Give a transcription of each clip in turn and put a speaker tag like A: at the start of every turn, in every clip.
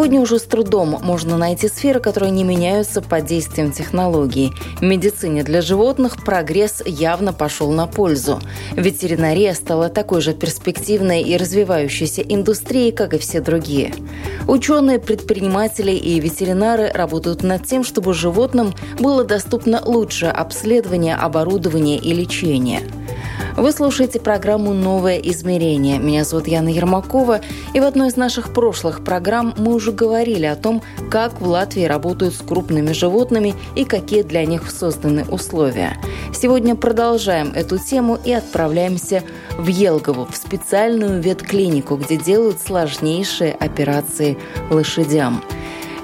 A: Сегодня уже с трудом можно найти сферы, которые не меняются под действием технологий. В медицине для животных прогресс явно пошел на пользу. Ветеринария стала такой же перспективной и развивающейся индустрией, как и все другие. Ученые, предприниматели и ветеринары работают над тем, чтобы животным было доступно лучшее обследование, оборудование и лечение. Вы слушаете программу «Новое измерение». Меня зовут Яна Ермакова, и в одной из наших прошлых программ мы уже говорили о том, как в Латвии работают с крупными животными и какие для них созданы условия. Сегодня продолжаем эту тему и отправляемся в Елгову, в специальную ветклинику, где делают сложнейшие операции лошадям.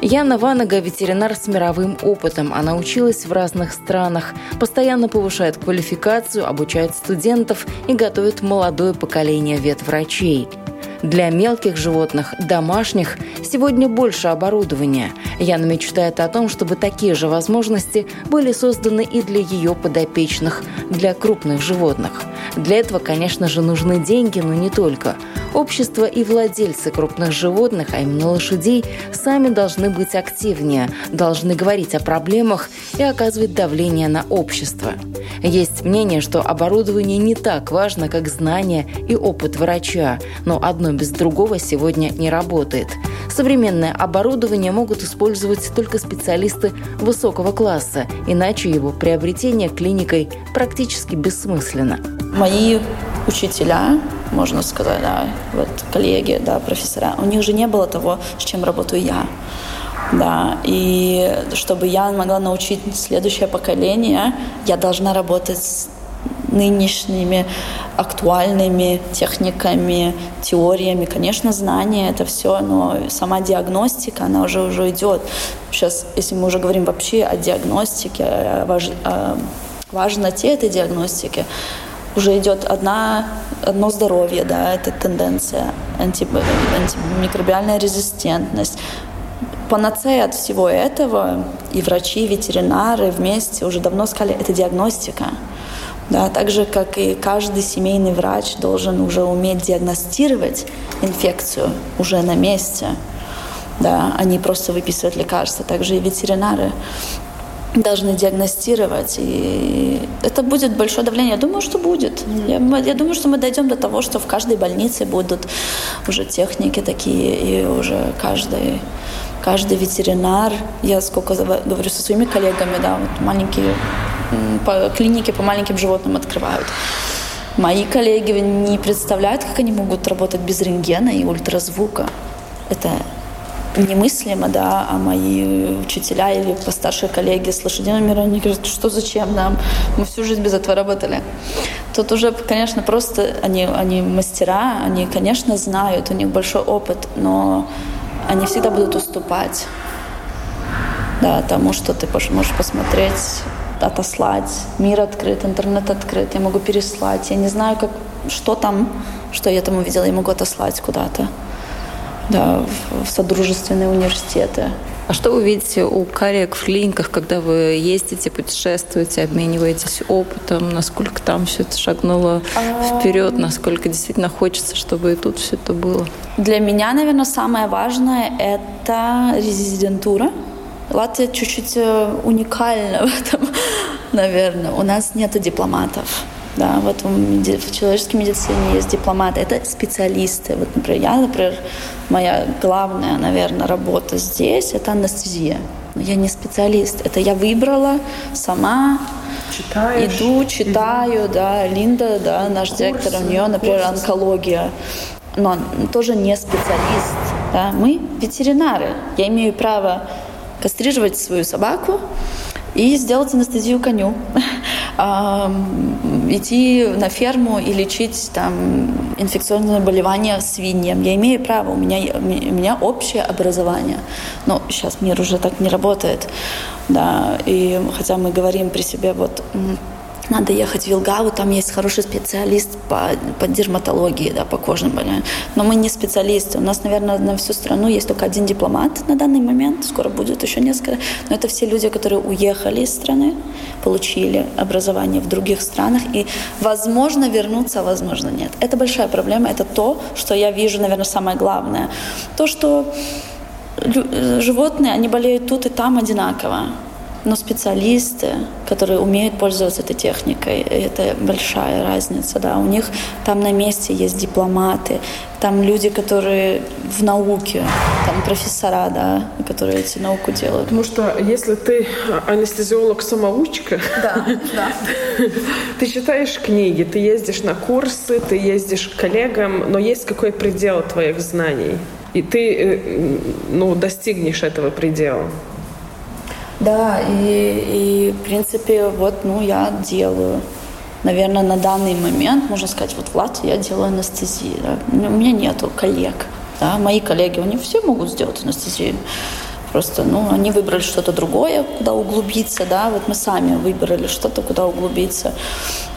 A: Яна Ванага – ветеринар с мировым опытом. Она училась в разных странах, постоянно повышает квалификацию, обучает студентов и готовит молодое поколение ветврачей. Для мелких животных, домашних, сегодня больше оборудования. Яна мечтает о том, чтобы такие же возможности были созданы и для ее подопечных, для крупных животных. Для этого, конечно же, нужны деньги, но не только. Общество и владельцы крупных животных, а именно лошадей, сами должны быть активнее, должны говорить о проблемах и оказывать давление на общество. Есть мнение, что оборудование не так важно, как знания и опыт врача, но одно без другого сегодня не работает. Современное оборудование могут использовать только специалисты высокого класса, иначе его приобретение клиникой практически бессмысленно.
B: Мои учителя, можно сказать, да, вот коллеги, да, профессора, у них же не было того, с чем работаю я. Да, и чтобы я могла научить следующее поколение, я должна работать с нынешними актуальными техниками, теориями. Конечно, знания — это все, но сама диагностика, она уже уже идет. Сейчас, если мы уже говорим вообще о диагностике, о, важ, о важноте этой диагностики, уже идет одна, одно здоровье, да, это тенденция, анти, антимикробиальная резистентность. Панацея от всего этого и врачи, и ветеринары вместе уже давно сказали, это диагностика. Да, так же, как и каждый семейный врач должен уже уметь диагностировать инфекцию уже на месте, да, а не просто выписывать лекарства. Также и ветеринары должны диагностировать, и это будет большое давление. Я думаю, что будет. Я, я думаю, что мы дойдем до того, что в каждой больнице будут уже техники такие, и уже каждый, каждый ветеринар, я сколько говорю со своими коллегами, да, вот маленькие по клинике по маленьким животным открывают. Мои коллеги не представляют, как они могут работать без рентгена и ультразвука. Это немыслимо, да, а мои учителя или постаршие коллеги с лошадиным миром, они говорят, что зачем нам, мы всю жизнь без этого работали. Тут уже, конечно, просто они, они мастера, они, конечно, знают, у них большой опыт, но они всегда будут уступать да, тому, что ты можешь посмотреть, отослать. Мир открыт, интернет открыт, я могу переслать. Я не знаю, как, что там, что я там увидела, я могу отослать куда-то да, в содружественные университеты.
A: А что вы видите у коллег в клиниках, когда вы ездите, путешествуете, обмениваетесь опытом, насколько там все это шагнуло а. вперед, насколько действительно хочется, чтобы и тут все это было?
B: Для меня, наверное, самое важное – это резидентура. Латвия чуть-чуть э, уникальна в этом, наверное. У нас нет дипломатов. Да, вот в человеческой медицине есть дипломаты, это специалисты. Вот, например, я, например, моя главная, наверное, работа здесь – это анестезия. Но я не специалист. Это я выбрала сама, Читаешь? иду, читаю, да. Линда, да, наш курсы, директор, у нее, например, курсы. онкология. Но тоже не специалист. Да. Мы ветеринары. Я имею право кастрировать свою собаку и сделать анестезию коню. идти на ферму и лечить там инфекционные заболевания свиньям. Я имею право, у меня, у меня общее образование. Но сейчас мир уже так не работает. Да, и хотя мы говорим при себе вот надо ехать в Вилгаву, там есть хороший специалист по, по дерматологии, да, по кожным болезням. Но мы не специалисты. У нас, наверное, на всю страну есть только один дипломат на данный момент, скоро будет еще несколько. Но это все люди, которые уехали из страны, получили образование в других странах и, возможно, вернуться, возможно, нет. Это большая проблема, это то, что я вижу, наверное, самое главное. То, что животные, они болеют тут и там одинаково но специалисты, которые умеют пользоваться этой техникой, это большая разница, да, у них там на месте есть дипломаты, там люди, которые в науке, там профессора, да, которые эти науку делают.
C: Потому что если ты анестезиолог-самоучка,
B: да, да.
C: ты читаешь книги, ты ездишь на курсы, ты ездишь к коллегам, но есть какой предел твоих знаний? И ты э, ну, достигнешь этого предела.
B: Да, и, и в принципе, вот, ну, я делаю. Наверное, на данный момент, можно сказать, вот в Латвии я делаю анестезию. Да. У меня нету коллег. Да. Мои коллеги, они все могут сделать анестезию. Просто, ну, они выбрали что-то другое, куда углубиться, да, вот мы сами выбрали что-то, куда углубиться.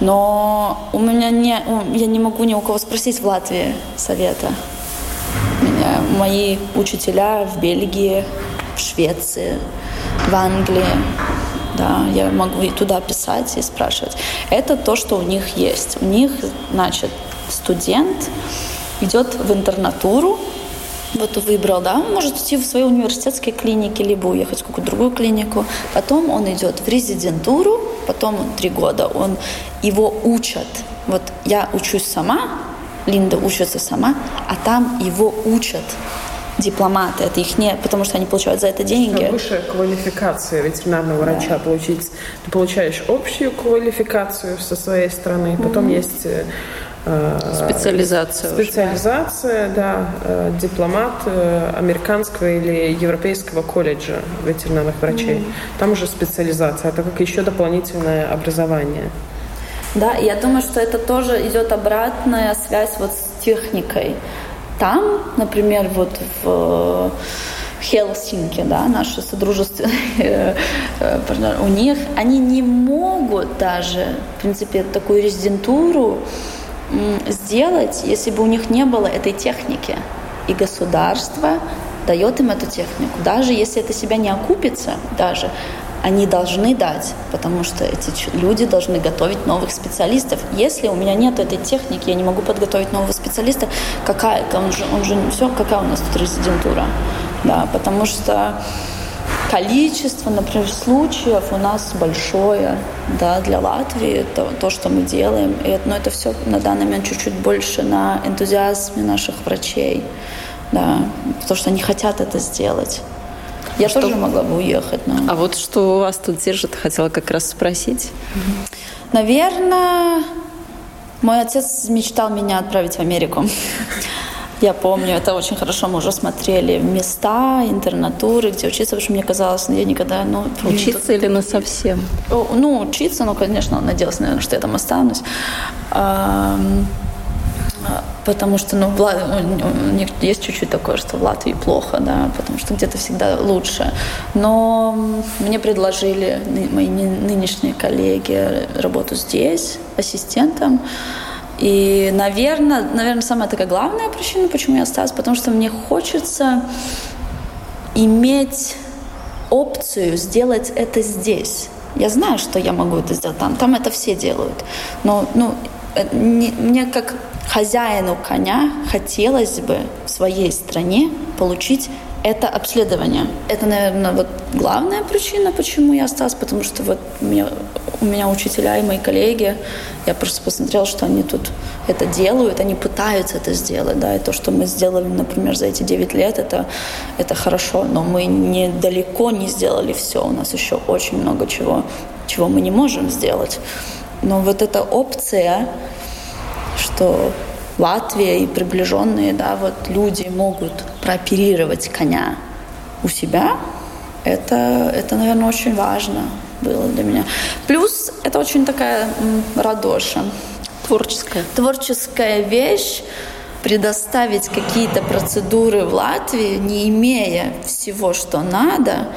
B: Но у меня не, я не могу ни у кого спросить в Латвии совета. Меня, мои учителя в Бельгии, в Швеции, в Англии. Да, я могу и туда писать и спрашивать. Это то, что у них есть. У них, значит, студент идет в интернатуру, вот выбрал, да, он может идти в свои университетские клиники, либо уехать в какую-то другую клинику. Потом он идет в резидентуру, потом три года он его учат. Вот я учусь сама, Линда учится сама, а там его учат дипломаты, это их не, потому что они получают за это деньги.
C: Высшая квалификация ветеринарного врача да. получить. Ты получаешь общую квалификацию со своей стороны, потом mm-hmm. есть
B: э, специализация.
C: Специализация, уже. да, э, дипломат э, американского или европейского колледжа ветеринарных врачей. Mm. Там уже специализация, это как еще дополнительное образование.
B: Да, я думаю, что это тоже идет обратная связь вот с техникой. Там, например, вот в Хелсинки, да, наши содружественные партнеры, у них они не могут даже, в принципе, такую резидентуру сделать, если бы у них не было этой техники. И государство дает им эту технику. Даже если это себя не окупится, даже они должны дать, потому что эти люди должны готовить новых специалистов. Если у меня нет этой техники, я не могу подготовить нового специалиста, какая, он же, он же все, какая у нас тут резидентура, да, потому что количество, например, случаев у нас большое, да, для Латвии, это то, что мы делаем, и, но это все на данный момент чуть-чуть больше на энтузиазме наших врачей, да, потому что они хотят это сделать. Я что... тоже могла бы уехать. Но...
A: А вот что у вас тут держит, хотела как раз спросить.
B: Наверное, мой отец мечтал меня отправить в Америку. Я помню, это очень хорошо. Мы уже смотрели места, интернатуры, где учиться, потому что мне казалось, ну, я никогда... Ну,
A: учиться или на совсем?
B: Ну, учиться, ну, конечно, надеялась, наверное, что я там останусь. Потому что, ну, в Лат... есть чуть-чуть такое, что в Латвии плохо, да, потому что где-то всегда лучше. Но мне предложили мои нынешние коллеги работу здесь, ассистентом. И, наверное, наверное, самая такая главная причина, почему я осталась, потому что мне хочется иметь опцию сделать это здесь. Я знаю, что я могу это сделать там. Там это все делают. Но ну, э, не, мне как хозяину коня хотелось бы в своей стране получить это обследование. Это, наверное, вот главная причина, почему я осталась, потому что вот у меня, у меня учителя и мои коллеги, я просто посмотрела, что они тут это делают, они пытаются это сделать, да, и то, что мы сделали, например, за эти 9 лет, это, это хорошо, но мы не далеко не сделали все, у нас еще очень много чего, чего мы не можем сделать. Но вот эта опция что Латвия и приближенные, да, вот люди могут прооперировать коня у себя, это, это, наверное, очень важно было для меня. Плюс это очень такая радоша.
D: Творческая.
B: Творческая вещь предоставить какие-то процедуры в Латвии, не имея всего, что надо,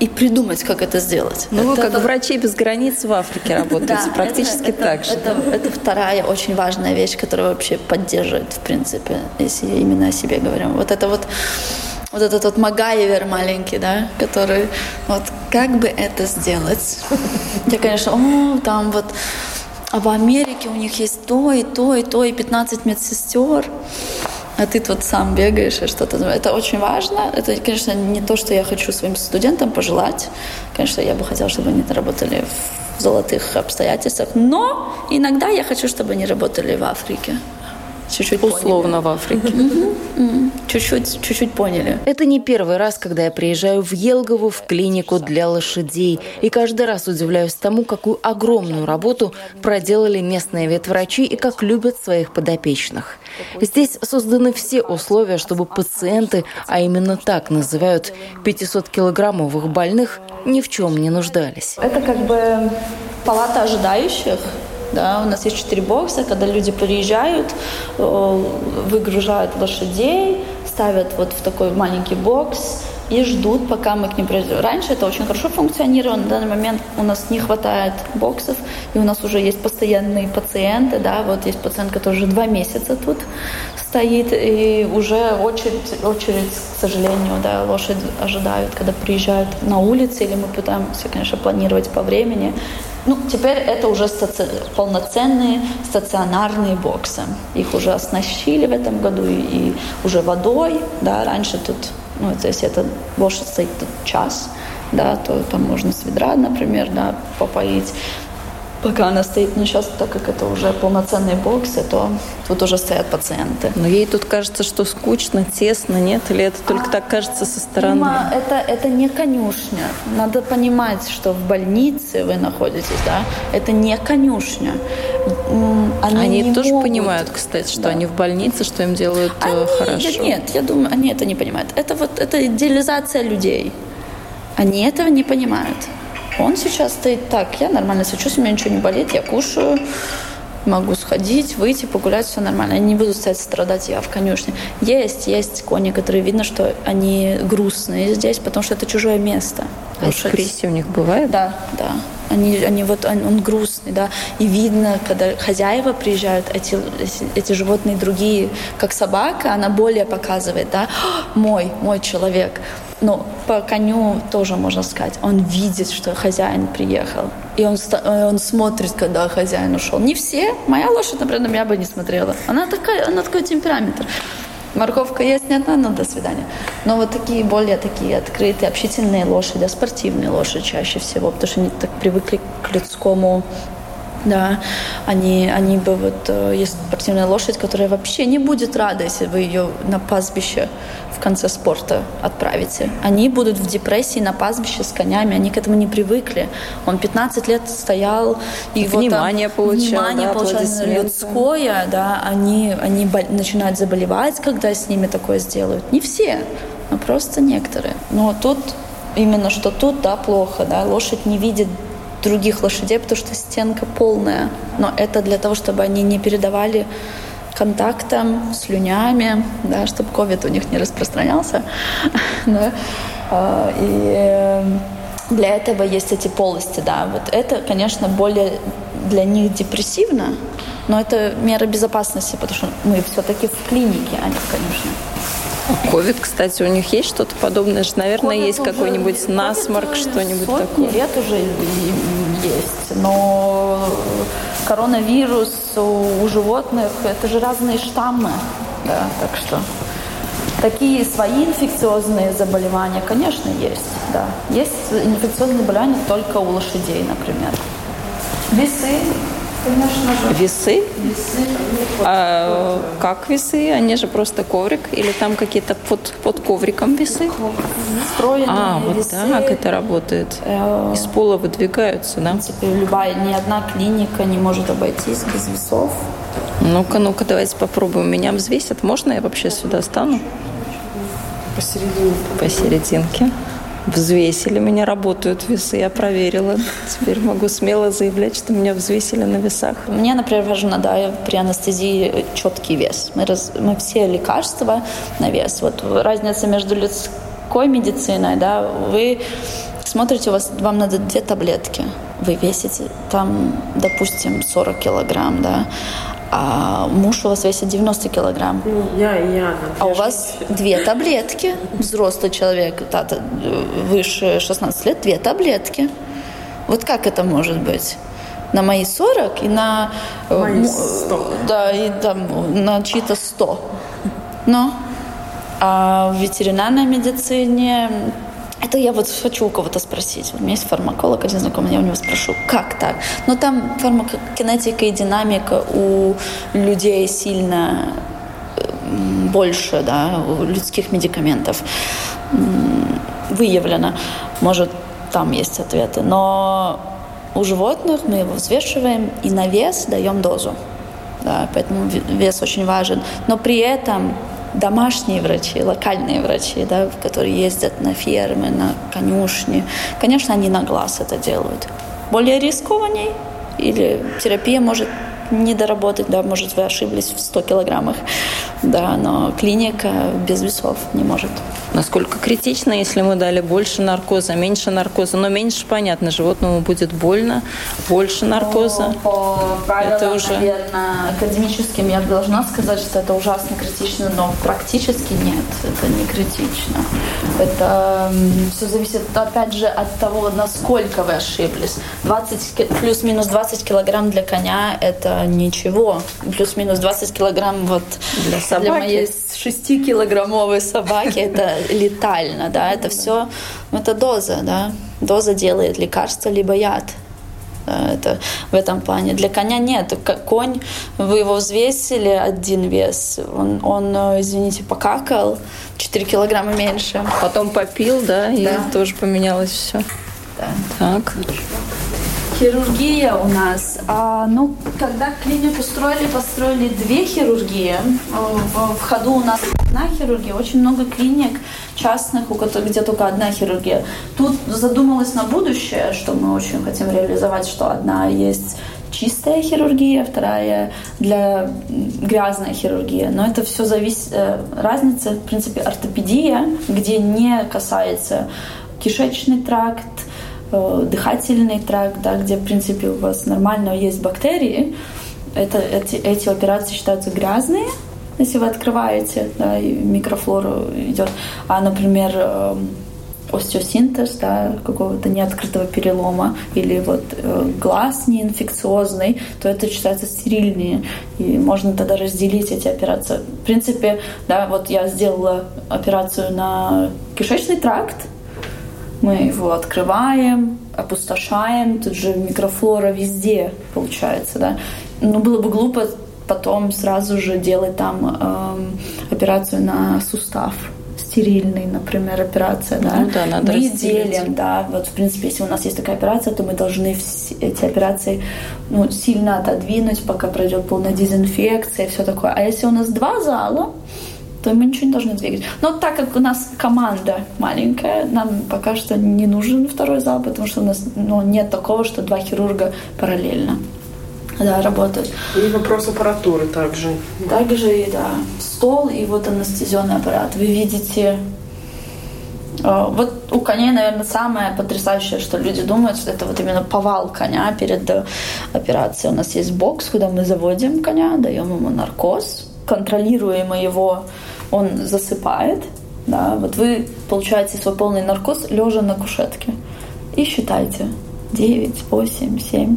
B: и придумать, как это сделать.
D: Ну,
B: это,
D: вы как
B: это...
D: врачи без границ в Африке работаете, да, практически так же.
B: Это, это вторая очень важная вещь, которая вообще поддерживает, в принципе, если именно о себе говорим. Вот это вот вот этот вот Магаевер маленький, да, который вот как бы это сделать. Я, конечно, о, там вот а в Америке у них есть то, и то, и то, и 15 медсестер. А ты тут сам бегаешь и что-то. Это очень важно. Это, конечно, не то, что я хочу своим студентам пожелать. Конечно, я бы хотела, чтобы они работали в золотых обстоятельствах. Но иногда я хочу, чтобы они работали в Африке
D: чуть-чуть условно поняли. в Африке.
B: Чуть-чуть, чуть-чуть поняли.
A: Это не первый раз, когда я приезжаю в Елгову в клинику для лошадей. И каждый раз удивляюсь тому, какую огромную работу проделали местные ветврачи и как любят своих подопечных. Здесь созданы все условия, чтобы пациенты, а именно так называют 500-килограммовых больных, ни в чем не нуждались.
B: Это как бы палата ожидающих, да, у нас есть четыре бокса, когда люди приезжают, э, выгружают лошадей, ставят вот в такой маленький бокс и ждут, пока мы к ним придем. Раньше это очень хорошо функционировало, на данный момент у нас не хватает боксов, и у нас уже есть постоянные пациенты, да, вот есть пациент, который уже два месяца тут стоит, и уже очередь, очередь, к сожалению, да, лошадь ожидают, когда приезжают на улице, или мы пытаемся, конечно, планировать по времени, ну, теперь это уже стаци... полноценные стационарные боксы. Их уже оснащили в этом году и, и уже водой. Да, раньше тут, ну, это, если это лошадь стоит час, да, то там можно с ведра, например, да, попоить пока она стоит. Но сейчас, так как это уже полноценные боксы, то тут уже стоят пациенты.
D: Но ей тут кажется, что скучно, тесно, нет? Или это только а, так кажется со стороны? Дима,
B: это, это не конюшня. Надо понимать, что в больнице вы находитесь, да? Это не конюшня.
D: Они, они тоже могут. понимают, кстати, что да. они в больнице, что им делают э, они, хорошо.
B: Нет, я думаю, они это не понимают. Это вот это идеализация людей. Они этого не понимают. Он сейчас стоит так, я нормально себя чувствую, у меня ничего не болит, я кушаю, могу сходить, выйти, погулять, все нормально. Они не будут стоять страдать, я в конюшне. Есть, есть кони, которые видно, что они грустные здесь, потому что это чужое место.
D: А агрессия у них бывает?
B: Да, да. Они, они вот, он, он грустный, да. И видно, когда хозяева приезжают, эти, эти, эти животные другие, как собака, она более показывает, да, мой, мой человек. Но по коню тоже можно сказать, он видит, что хозяин приехал. И он, э, он смотрит, когда хозяин ушел. Не все. Моя лошадь, например, на меня бы не смотрела. Она, такая, она такой темперамент. Морковка есть не одна, но до свидания. Но вот такие более такие открытые, общительные лошади, спортивные лошади чаще всего, потому что они так привыкли к людскому да, они, они бы вот, э, есть спортивная лошадь, которая вообще не будет рада, если вы ее на пастбище в конце спорта отправите. Они будут в депрессии на пастбище с конями, они к этому не привыкли. Он 15 лет стоял, и
D: внимание вот, получал,
B: внимание
D: да,
B: получал людское, да, они, они начинают заболевать, когда с ними такое сделают. Не все, но просто некоторые. Но тут именно что тут, да, плохо, да, лошадь не видит других лошадей, потому что стенка полная. Но это для того, чтобы они не передавали контактом, слюнями, да, чтобы ковид у них не распространялся. да. А, и для этого есть эти полости, да. Вот это, конечно, более для них депрессивно, но это мера безопасности, потому что мы все-таки в клинике, а не в конюшне.
D: Ковид, кстати, у них есть что-то подобное? Наверное, COVID есть какой-нибудь насморк, что-нибудь такое.
B: лет уже есть, но коронавирус у животных – это же разные штаммы, да, так что такие свои инфекциозные заболевания, конечно, есть, да. Есть инфекциозные заболевания только у лошадей, например. Весы же.
D: Весы? Весы. А как весы? Они же просто коврик или там какие-то под, под ковриком весы?
B: Встроенные
D: а, вот
B: весы.
D: так это работает. Э, Из пола выдвигаются, да?
B: Принципе, любая, ни одна клиника не может обойтись без весов.
D: Ну-ка, ну-ка, давайте попробуем. Меня взвесят. Можно я вообще сюда стану?
C: Посерединке.
D: Посерединке. Взвесили меня, работают весы, я проверила. Теперь могу смело заявлять, что меня взвесили на весах.
B: Мне, например, важно, да, при анестезии четкий вес. Мы, раз, мы все лекарства на вес. Вот разница между людской медициной, да, вы смотрите, у вас, вам надо две таблетки. Вы весите там, допустим, 40 килограмм, да, а муж у вас весит 90 килограмм.
C: Ну, я и я.
B: А у вас две таблетки. Взрослый человек, да, выше 16 лет, две таблетки. Вот как это может быть? На мои 40 и на...
C: Э, мои 100.
B: Да, и там, на чьи-то 100. Но а в ветеринарной медицине это я вот хочу у кого-то спросить. У меня есть фармаколог, один знакомый, я у него спрошу, как так? Но там фармакокинетика и динамика у людей сильно больше, да, у людских медикаментов выявлено. Может, там есть ответы. Но у животных мы его взвешиваем и на вес даем дозу. Да, поэтому вес очень важен. Но при этом домашние врачи, локальные врачи, да, которые ездят на фермы, на конюшни, конечно, они на глаз это делают. Более рискованней или терапия может не доработать, да, может, вы ошиблись в 100 килограммах, да, но клиника без весов не может.
D: Насколько критично, если мы дали больше наркоза, меньше наркоза, но меньше, понятно, животному будет больно, больше наркоза.
B: Ну, по правилам, это уже... наверное, академическим я должна сказать, что это ужасно критично, но практически нет, это не критично. Это все зависит, опять же, от того, насколько вы ошиблись. 20, плюс-минус 20 килограмм для коня – это ничего. Плюс-минус 20 килограмм вот
D: для, собаки. для
B: моей 6-килограммовой собаки это летально, да, это все, это доза, да, доза делает лекарство либо яд. Это в этом плане. Для коня нет. Конь, вы его взвесили один вес, он, он извините, покакал 4 килограмма меньше.
D: Потом попил, да, и да. тоже поменялось все.
B: Да.
D: Так.
B: Хирургия у нас. А, ну, когда клинику строили, построили две хирургии. В, в ходу у нас одна хирургия. Очень много клиник частных, у которых где только одна хирургия. Тут задумалась на будущее, что мы очень хотим реализовать, что одна есть чистая хирургия, вторая для грязной хирургии. Но это все зависит... Э, разница, в принципе, ортопедия, где не касается кишечный тракт, Э, дыхательный тракт, да, где, в принципе, у вас нормально есть бактерии, это, эти, эти операции считаются грязные, если вы открываете, да, и микрофлора идет. А, например, э, остеосинтез, да, какого-то неоткрытого перелома, или вот э, глаз неинфекциозный, то это считается стерильнее. И можно тогда разделить эти операции. В принципе, да, вот я сделала операцию на кишечный тракт, мы его открываем, опустошаем, тут же микрофлора везде получается, да. Ну, было бы глупо потом сразу же делать там э, операцию на сустав стерильный, например, операция, да,
D: ну, да надо
B: мы делим, да, вот в принципе, если у нас есть такая операция, то мы должны эти операции ну, сильно отодвинуть, пока пройдет полная дезинфекция и все такое. А если у нас два зала, то мы ничего не должны двигать. Но так как у нас команда маленькая, нам пока что не нужен второй зал, потому что у нас ну, нет такого, что два хирурга параллельно да, работают.
C: И вопрос аппаратуры также.
B: Также и, да, стол и вот анестезионный аппарат. Вы видите э, вот у коней, наверное, самое потрясающее, что люди думают, что это вот именно повал коня перед операцией. У нас есть бокс, куда мы заводим коня, даем ему наркоз, контролируем его он засыпает, да, вот вы получаете свой полный наркоз лежа на кушетке и считайте 9, 8, 7,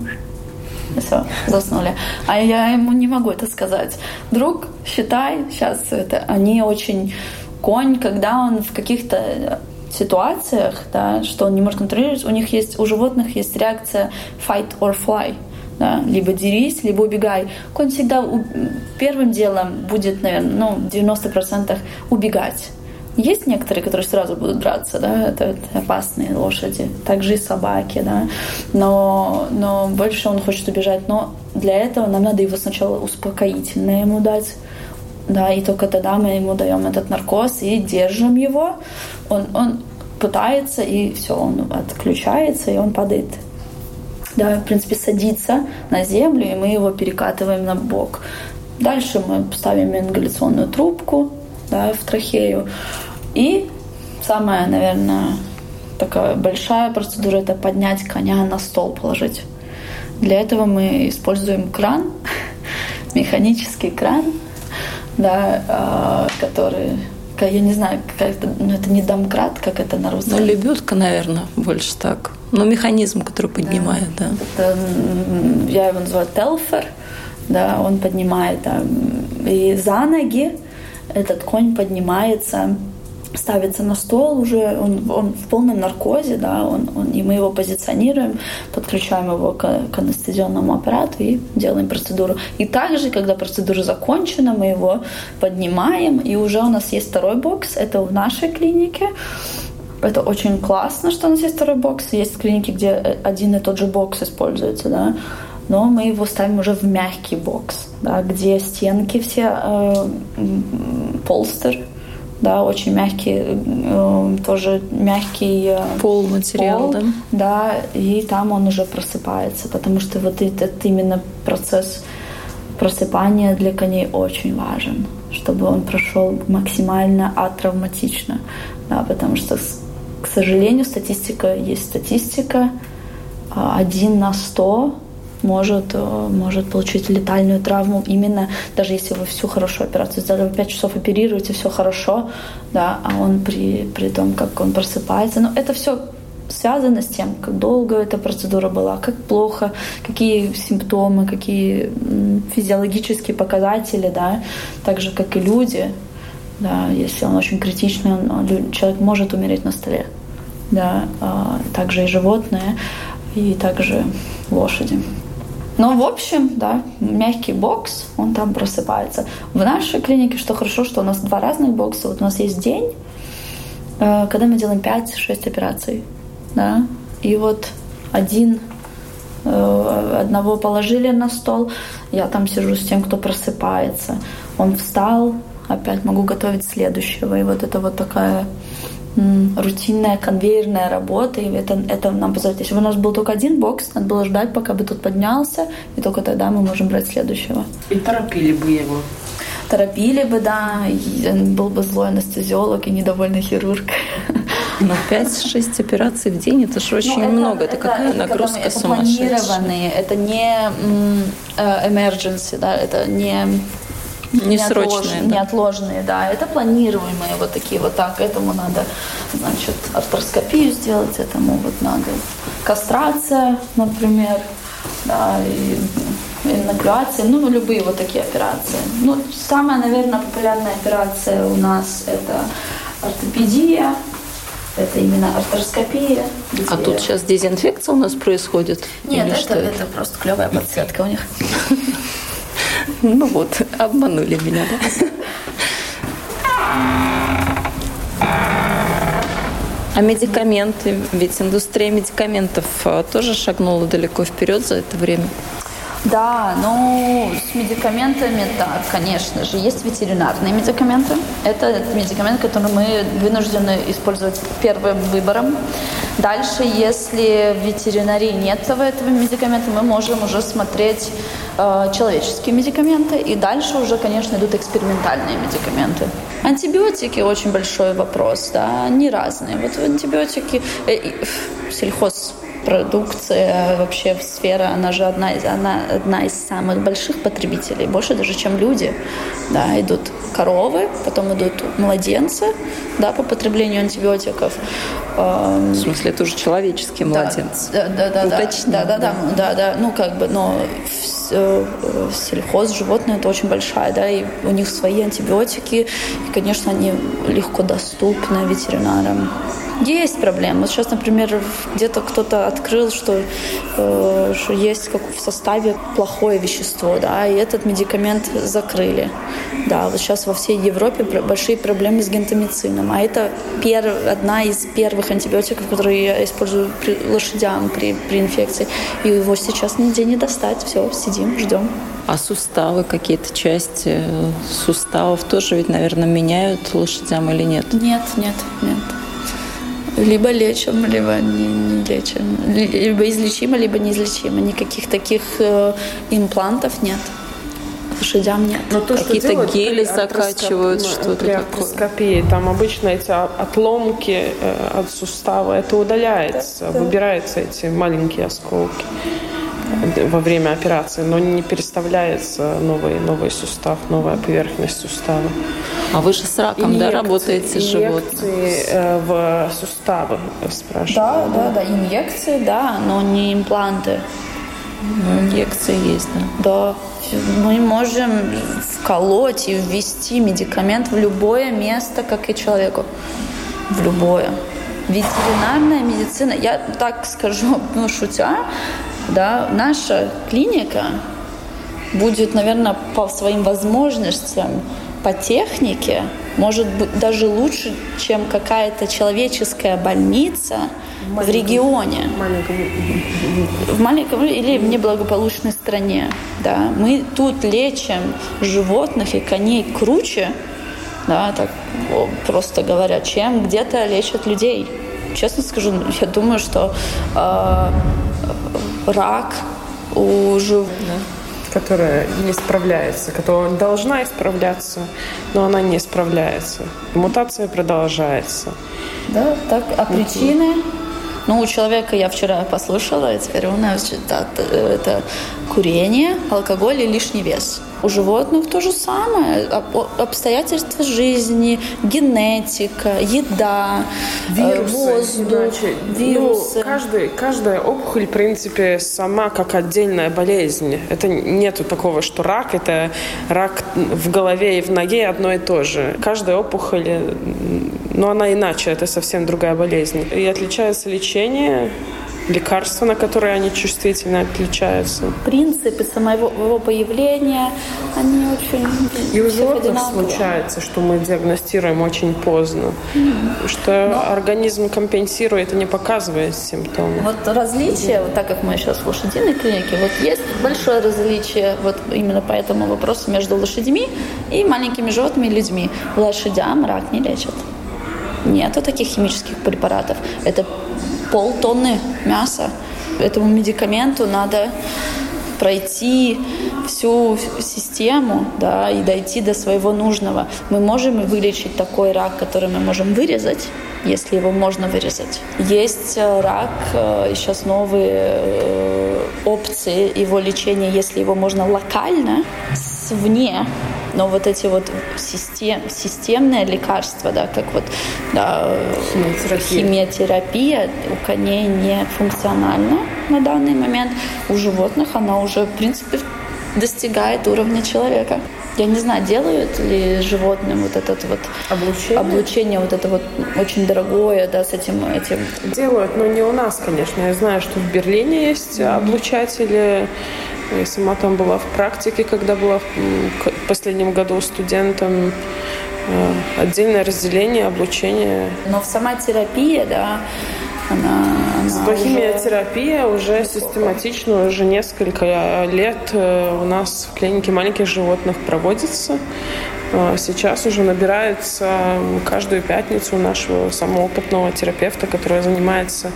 B: все, заснули. А я ему не могу это сказать. Друг, считай, сейчас это, они очень конь, когда он в каких-то ситуациях, да, что он не может контролировать, у них есть, у животных есть реакция fight or fly да, либо дерись, либо убегай. Конь всегда первым делом будет, наверное, ну, 90% убегать. Есть некоторые, которые сразу будут драться, да, это, это опасные лошади, также и собаки, да, но, но больше он хочет убежать, но для этого нам надо его сначала успокоительное ему дать, да, и только тогда мы ему даем этот наркоз и держим его. Он, он пытается, и все, он отключается, и он падает да, в принципе, садится на землю, и мы его перекатываем на бок. Дальше мы ставим ингаляционную трубку да, в трахею. И самая, наверное, такая большая процедура – это поднять коня на стол, положить. Для этого мы используем кран, механический кран, да, а, который я не знаю, как это, ну, это не домкрат, как это на русском.
D: Ну, лебедка, наверное, больше так. Ну, механизм, который поднимает, да. да. Это,
B: я его называю телфер, да, он поднимает, да, и за ноги этот конь поднимается ставится на стол уже, он, он в полном наркозе, да, он, он, и мы его позиционируем, подключаем его к, к анестезионному аппарату и делаем процедуру. И также, когда процедура закончена, мы его поднимаем, и уже у нас есть второй бокс, это в нашей клинике. Это очень классно, что у нас есть второй бокс. Есть клиники, где один и тот же бокс используется, да но мы его ставим уже в мягкий бокс, да, где стенки все э, полстер, да, очень мягкий, э, тоже мягкий э,
D: пол материал, пол, да,
B: да, и там он уже просыпается, потому что вот этот именно процесс просыпания для коней очень важен, чтобы он прошел максимально атравматично, да, потому что, сожалению, статистика есть статистика, а, один на сто может, э, может получить летальную травму именно, даже если вы всю хорошую операцию сделали, вы 5 часов оперируете, все хорошо, да, а он при, при том, как он просыпается, но это все связано с тем, как долго эта процедура была, как плохо, какие симптомы, какие физиологические показатели, да, так же, как и люди, да, если он очень критичный, он, человек может умереть на столе, да, а, также и животные, и также лошади. Но, в общем, да, мягкий бокс, он там просыпается. В нашей клинике, что хорошо, что у нас два разных бокса. Вот у нас есть день, э, когда мы делаем 5-6 операций. Да? И вот один э, одного положили на стол, я там сижу с тем, кто просыпается. Он встал, опять могу готовить следующего. И вот это вот такая рутинная конвейерная работа, и это, это нам позволяет. Если бы у нас был только один бокс, надо было ждать, пока бы тут поднялся, и только тогда мы можем брать следующего.
C: И торопили бы его.
B: Торопили бы, да, и был бы злой анестезиолог и недовольный хирург.
D: Но 5-6 операций в день это же очень ну, это, много. Это, это какая это, нагрузка это сумасшедшая.
B: планированные, это не э, emergency, да, это не
D: не срочные,
B: да. неотложные, да. Это планируемые вот такие вот так. Этому надо, значит, артроскопию сделать, этому вот надо кастрация, например, да, и инокуляция, ну, любые вот такие операции. Ну, самая, наверное, популярная операция у нас это ортопедия, это именно артроскопия.
D: Где... А тут сейчас дезинфекция у нас происходит?
B: Нет, это, это? это просто клевая подсветка у них.
D: Ну вот, обманули меня, да? А медикаменты? Ведь индустрия медикаментов э, тоже шагнула далеко вперед за это время.
B: Да, ну, с медикаментами, да, конечно же. Есть ветеринарные медикаменты. Это медикамент, который мы вынуждены использовать первым выбором. Дальше, если в ветеринарии нет этого медикамента, мы можем уже смотреть э, человеческие медикаменты. И дальше уже, конечно, идут экспериментальные медикаменты. Антибиотики очень большой вопрос, да, они разные. Вот антибиотики, э, сельхоз продукция вообще в сфера, она же одна из, она, одна из самых больших потребителей, больше даже, чем люди. Да, идут коровы, потом идут младенцы да, по потреблению антибиотиков.
D: Эм, в смысле, это уже человеческие младенцы?
B: Да, да, да. Уточни, да, да, да, да, да, да, ну как бы, но сельхоз, животные это очень большая, да, и у них свои антибиотики, и, конечно, они легко доступны ветеринарам. Есть проблемы. Вот сейчас, например, где-то кто-то открыл, что, э, что есть как в составе плохое вещество, да, и этот медикамент закрыли. Да, вот сейчас во всей Европе большие проблемы с гентамицином, а это пер, одна из первых антибиотиков, которые я использую при лошадям при, при инфекции. И его сейчас нигде не достать. Все, сидим, ждем.
D: А суставы, какие-то части суставов тоже ведь, наверное, меняют лошадям или нет?
B: Нет, нет, нет. Либо лечим, либо не, не лечим. Либо излечимо, либо неизлечимо. Никаких таких э, имплантов нет. Лошадям нет.
D: Но то, Какие-то гели закачивают, что-то
C: при артроскопии, там обычно эти отломки э, от сустава, это удаляется, да, да. выбираются эти маленькие осколки во время операции, но не переставляется новый, новый сустав, новая поверхность сустава.
D: А вы же с раком, инъекции, да, работаете с животным?
C: Э, в суставы, спрашиваю.
B: Да, да, да, инъекции, да, но не импланты.
D: Ну, инъекции есть, да?
B: Да. Мы можем вколоть и ввести медикамент в любое место, как и человеку. В любое. Ветеринарная медицина, я так скажу, ну, шутя, да, наша клиника будет, наверное, по своим возможностям, по технике, может быть даже лучше, чем какая-то человеческая больница в регионе.
C: Маленьком.
B: В маленьком или в неблагополучной стране. Да. Мы тут лечим животных и коней круче, да, так просто говоря, чем где-то лечат людей. Честно скажу, я думаю, что э, рак у животных
C: которая не справляется, которая должна исправляться, но она не справляется. Мутация продолжается.
B: Да, так. А причины? Ну, у человека я вчера послушала, и теперь у нас это курение, алкоголь и лишний вес. У животных то же самое. Обстоятельства жизни, генетика, еда,
C: э, вирусы, воздух, иначе. вирусы. Ну, каждый, каждая опухоль, в принципе, сама как отдельная болезнь. Это нету такого, что рак – это рак в голове и в ноге одно и то же. Каждая опухоль, но она иначе, это совсем другая болезнь. И отличается лечение лекарства, на которые они чувствительно отличаются.
B: Принципы самого появления, они очень
C: И у животных случается, что мы диагностируем очень поздно, mm-hmm. что Но... организм компенсирует и не показывает симптомы.
B: Вот различие, вот так как мы сейчас в лошадиной клинике, вот есть большое различие вот именно по этому вопросу между лошадьми и маленькими животными и людьми. Лошадям рак не лечат. Нету таких химических препаратов. Это полтонны мяса. Этому медикаменту надо пройти всю систему да, и дойти до своего нужного. Мы можем вылечить такой рак, который мы можем вырезать, если его можно вырезать. Есть э, рак, э, сейчас новые э, опции его лечения, если его можно локально, вне но вот эти вот систем, системные лекарства, да, как вот да, химиотерапия. химиотерапия у коней не функциональна на данный момент. У животных она уже, в принципе, достигает уровня человека. Я не знаю, делают ли животным вот этот вот
C: облучение,
B: облучение вот это вот очень дорогое, да, с этим этим.
C: Делают, но не у нас, конечно. Я знаю, что в Берлине есть mm-hmm. облучатели я сама там была в практике, когда была в последнем году студентом. Э, отдельное разделение, облучение.
B: Но в сама терапия, да, она,
C: она Химиотерапия уже... уже систематично, уже несколько лет э, у нас в клинике маленьких животных проводится. Э, сейчас уже набирается каждую пятницу у нашего самого опытного терапевта, который занимается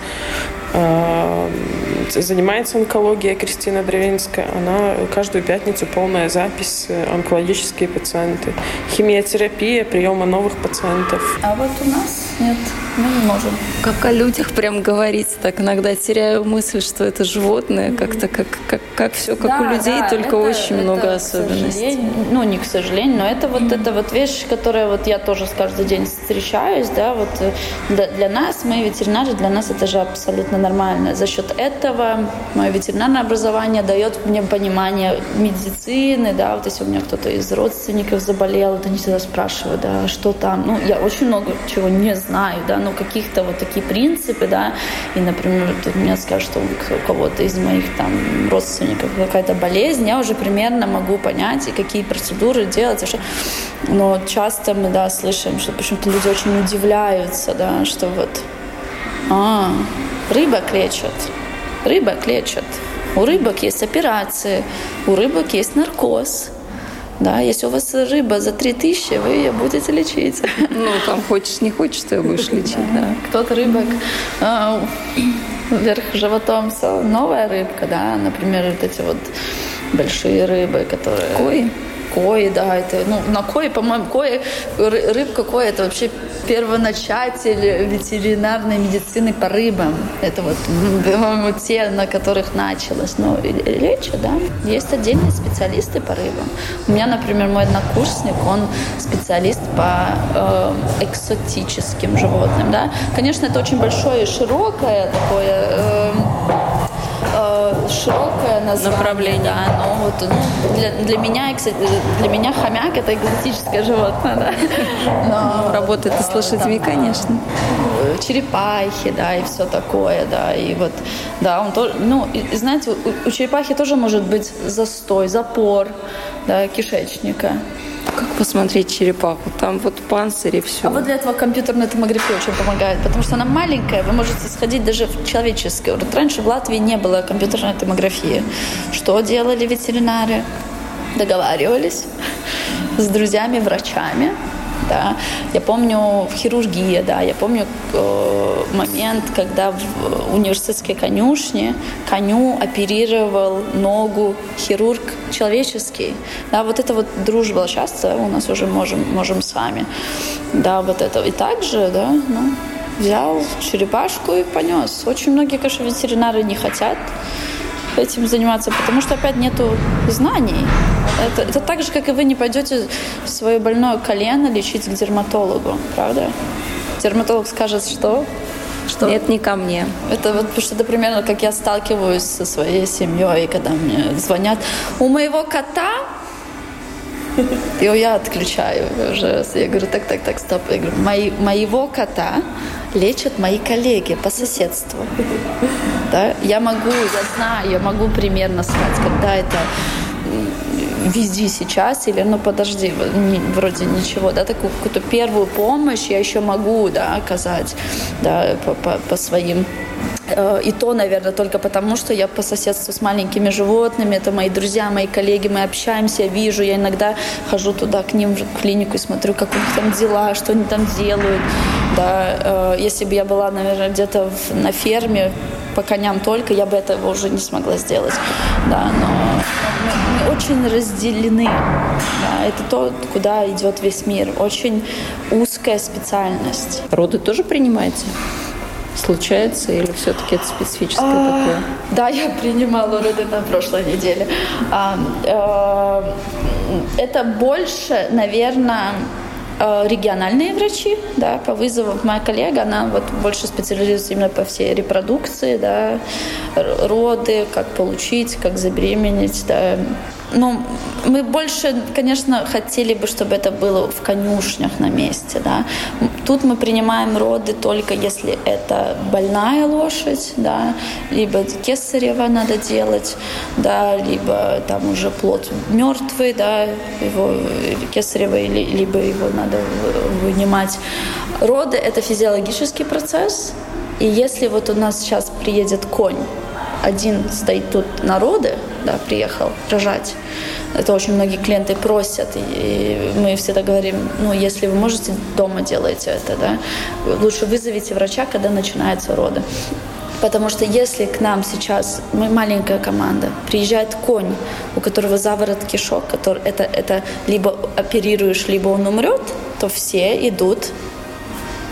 C: занимается онкологией Кристина Древинская. Она каждую пятницу полная запись, э, онкологические пациенты. Химиотерапия, приема новых пациентов.
B: А вот у нас нет, мы не можем.
D: Как о людях прям говорить, так иногда теряю мысль, что это животное, mm-hmm. как-то как, как, как все как да, у людей, да, только это, очень это, много особенностей.
B: Ну, не к сожалению, но это вот, mm-hmm. это вот вещь, которая вот я тоже каждый день встречаюсь, да, вот э, для, для нас, мы ветеринары, для нас это же абсолютно нормально. За счет этого мое ветеринарное образование дает мне понимание медицины, да, вот если у меня кто-то из родственников заболел, вот они всегда спрашивают, да, что там. Ну, я очень много чего не знаю, да, но каких-то вот такие принципы, да, и, например, мне скажут, что у кого-то из моих там родственников какая-то болезнь, я уже примерно могу понять, и какие процедуры делать, что... но часто мы, да, слышим, что почему-то люди очень удивляются, да, что вот, а, рыбок лечат, рыбок лечат. У рыбок есть операции, у рыбок есть наркоз. Да, если у вас рыба за 3000, вы ее будете лечить.
D: Ну, там хочешь, не хочешь, ты будешь лечить, да.
B: Кто-то рыбок а, вверх животом, новая рыбка, да, например, вот эти вот большие рыбы, которые...
D: Кои?
B: Кои, да, это, ну, на кои, по-моему, кои, рыбка кои, это вообще первоначатель ветеринарной медицины по рыбам. Это вот, по-моему, те, на которых началось. Но лечат, да. Есть отдельные специалисты по рыбам. У меня, например, мой однокурсник, он специалист по э, экзотическим животным, да. Конечно, это очень большое и широкое такое э, широкое название.
D: Направление.
B: Да, но вот ну, для, для, меня, для меня хомяк это экзотическое животное, да.
D: Но, ну, Работает да, с лошадьми, там, конечно.
B: Черепахи, да, и все такое, да. И вот, да, он тоже, ну, и, знаете, у, у черепахи тоже может быть застой, запор, да, кишечника.
D: Как посмотреть черепаху? Там вот панцирь и все.
B: А вот для этого компьютерная томография очень помогает, потому что она маленькая, вы можете сходить даже в человеческую. Вот раньше в Латвии не было компьютерной томографии. Что делали ветеринары? Договаривались с друзьями-врачами, да. Я помню в хирургии, да, я помню э, момент, когда в университетской конюшне коню оперировал ногу хирург человеческий. Да, вот это вот дружба сейчас у нас уже можем, можем с вами. Да, вот это. И также, да, ну, взял черепашку и понес. Очень многие, конечно, ветеринары не хотят этим заниматься, потому что опять нету знаний. Это, это так же, как и вы не пойдете свое больное колено лечить к дерматологу, правда? Дерматолог скажет, что
D: что? Нет, не ко мне.
B: Это вот потому что это примерно как я сталкиваюсь со своей семьей, когда мне звонят. У моего кота и я отключаю уже. Я говорю, так, так, так, стоп. Я говорю, мои, моего кота лечат мои коллеги по соседству. Да? Я могу, я знаю, я могу примерно сказать, когда это вези сейчас или ну подожди, не, вроде ничего, да, такую какую-то первую помощь я еще могу, да, оказать, да, по, по, по своим Э, и то, наверное, только потому, что я по соседству с маленькими животными, это мои друзья, мои коллеги, мы общаемся, вижу, я иногда хожу туда к ним в клинику и смотрю, как у них там дела, что они там делают. Да, э, если бы я была, наверное, где-то на ферме по коням только, я бы этого уже не смогла сделать. Да, но мы, мы очень разделены. Да, это то, куда идет весь мир. Очень узкая специальность.
D: Роды тоже принимаете? случается или все-таки это специфическое а, такое?
B: Да, я принимала роды на прошлой неделе. А, а, это больше, наверное, э, региональные врачи, да, по вызовам. Моя коллега, она вот больше специализируется именно по всей репродукции, да, роды, как получить, как забеременеть, да, ну, мы больше, конечно, хотели бы, чтобы это было в конюшнях на месте, да. Тут мы принимаем роды только если это больная лошадь, да, либо кесарева надо делать, да, либо там уже плод мертвый, да, его кесарева, либо его надо вынимать. Роды – это физиологический процесс, и если вот у нас сейчас приедет конь, один стоит тут на роды, да, приехал рожать. Это очень многие клиенты просят, и мы всегда говорим, ну, если вы можете, дома делайте это, да. Лучше вызовите врача, когда начинаются роды. Потому что если к нам сейчас, мы маленькая команда, приезжает конь, у которого заворот кишок, который, это, это либо оперируешь, либо он умрет, то все идут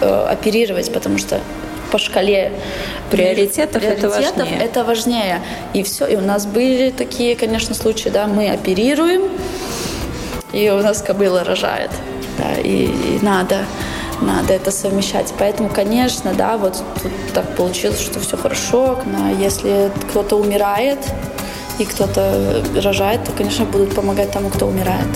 B: э, оперировать, потому что по шкале
D: приоритетов, приоритетов это важнее.
B: это важнее. И все. И у нас были такие, конечно, случаи, да, мы оперируем, и у нас кобыла рожает. Да, и, и надо надо это совмещать. Поэтому, конечно, да, вот тут так получилось, что все хорошо. Но если кто-то умирает и кто-то рожает, то, конечно, будут помогать тому, кто умирает.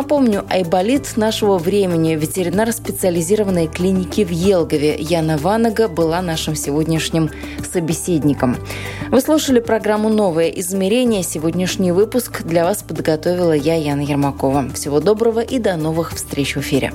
A: Напомню, Айболит нашего времени, ветеринар специализированной клиники в Елгове. Яна Ванага была нашим сегодняшним собеседником. Вы слушали программу «Новое измерение». Сегодняшний выпуск для вас подготовила я, Яна Ермакова. Всего доброго и до новых встреч в эфире.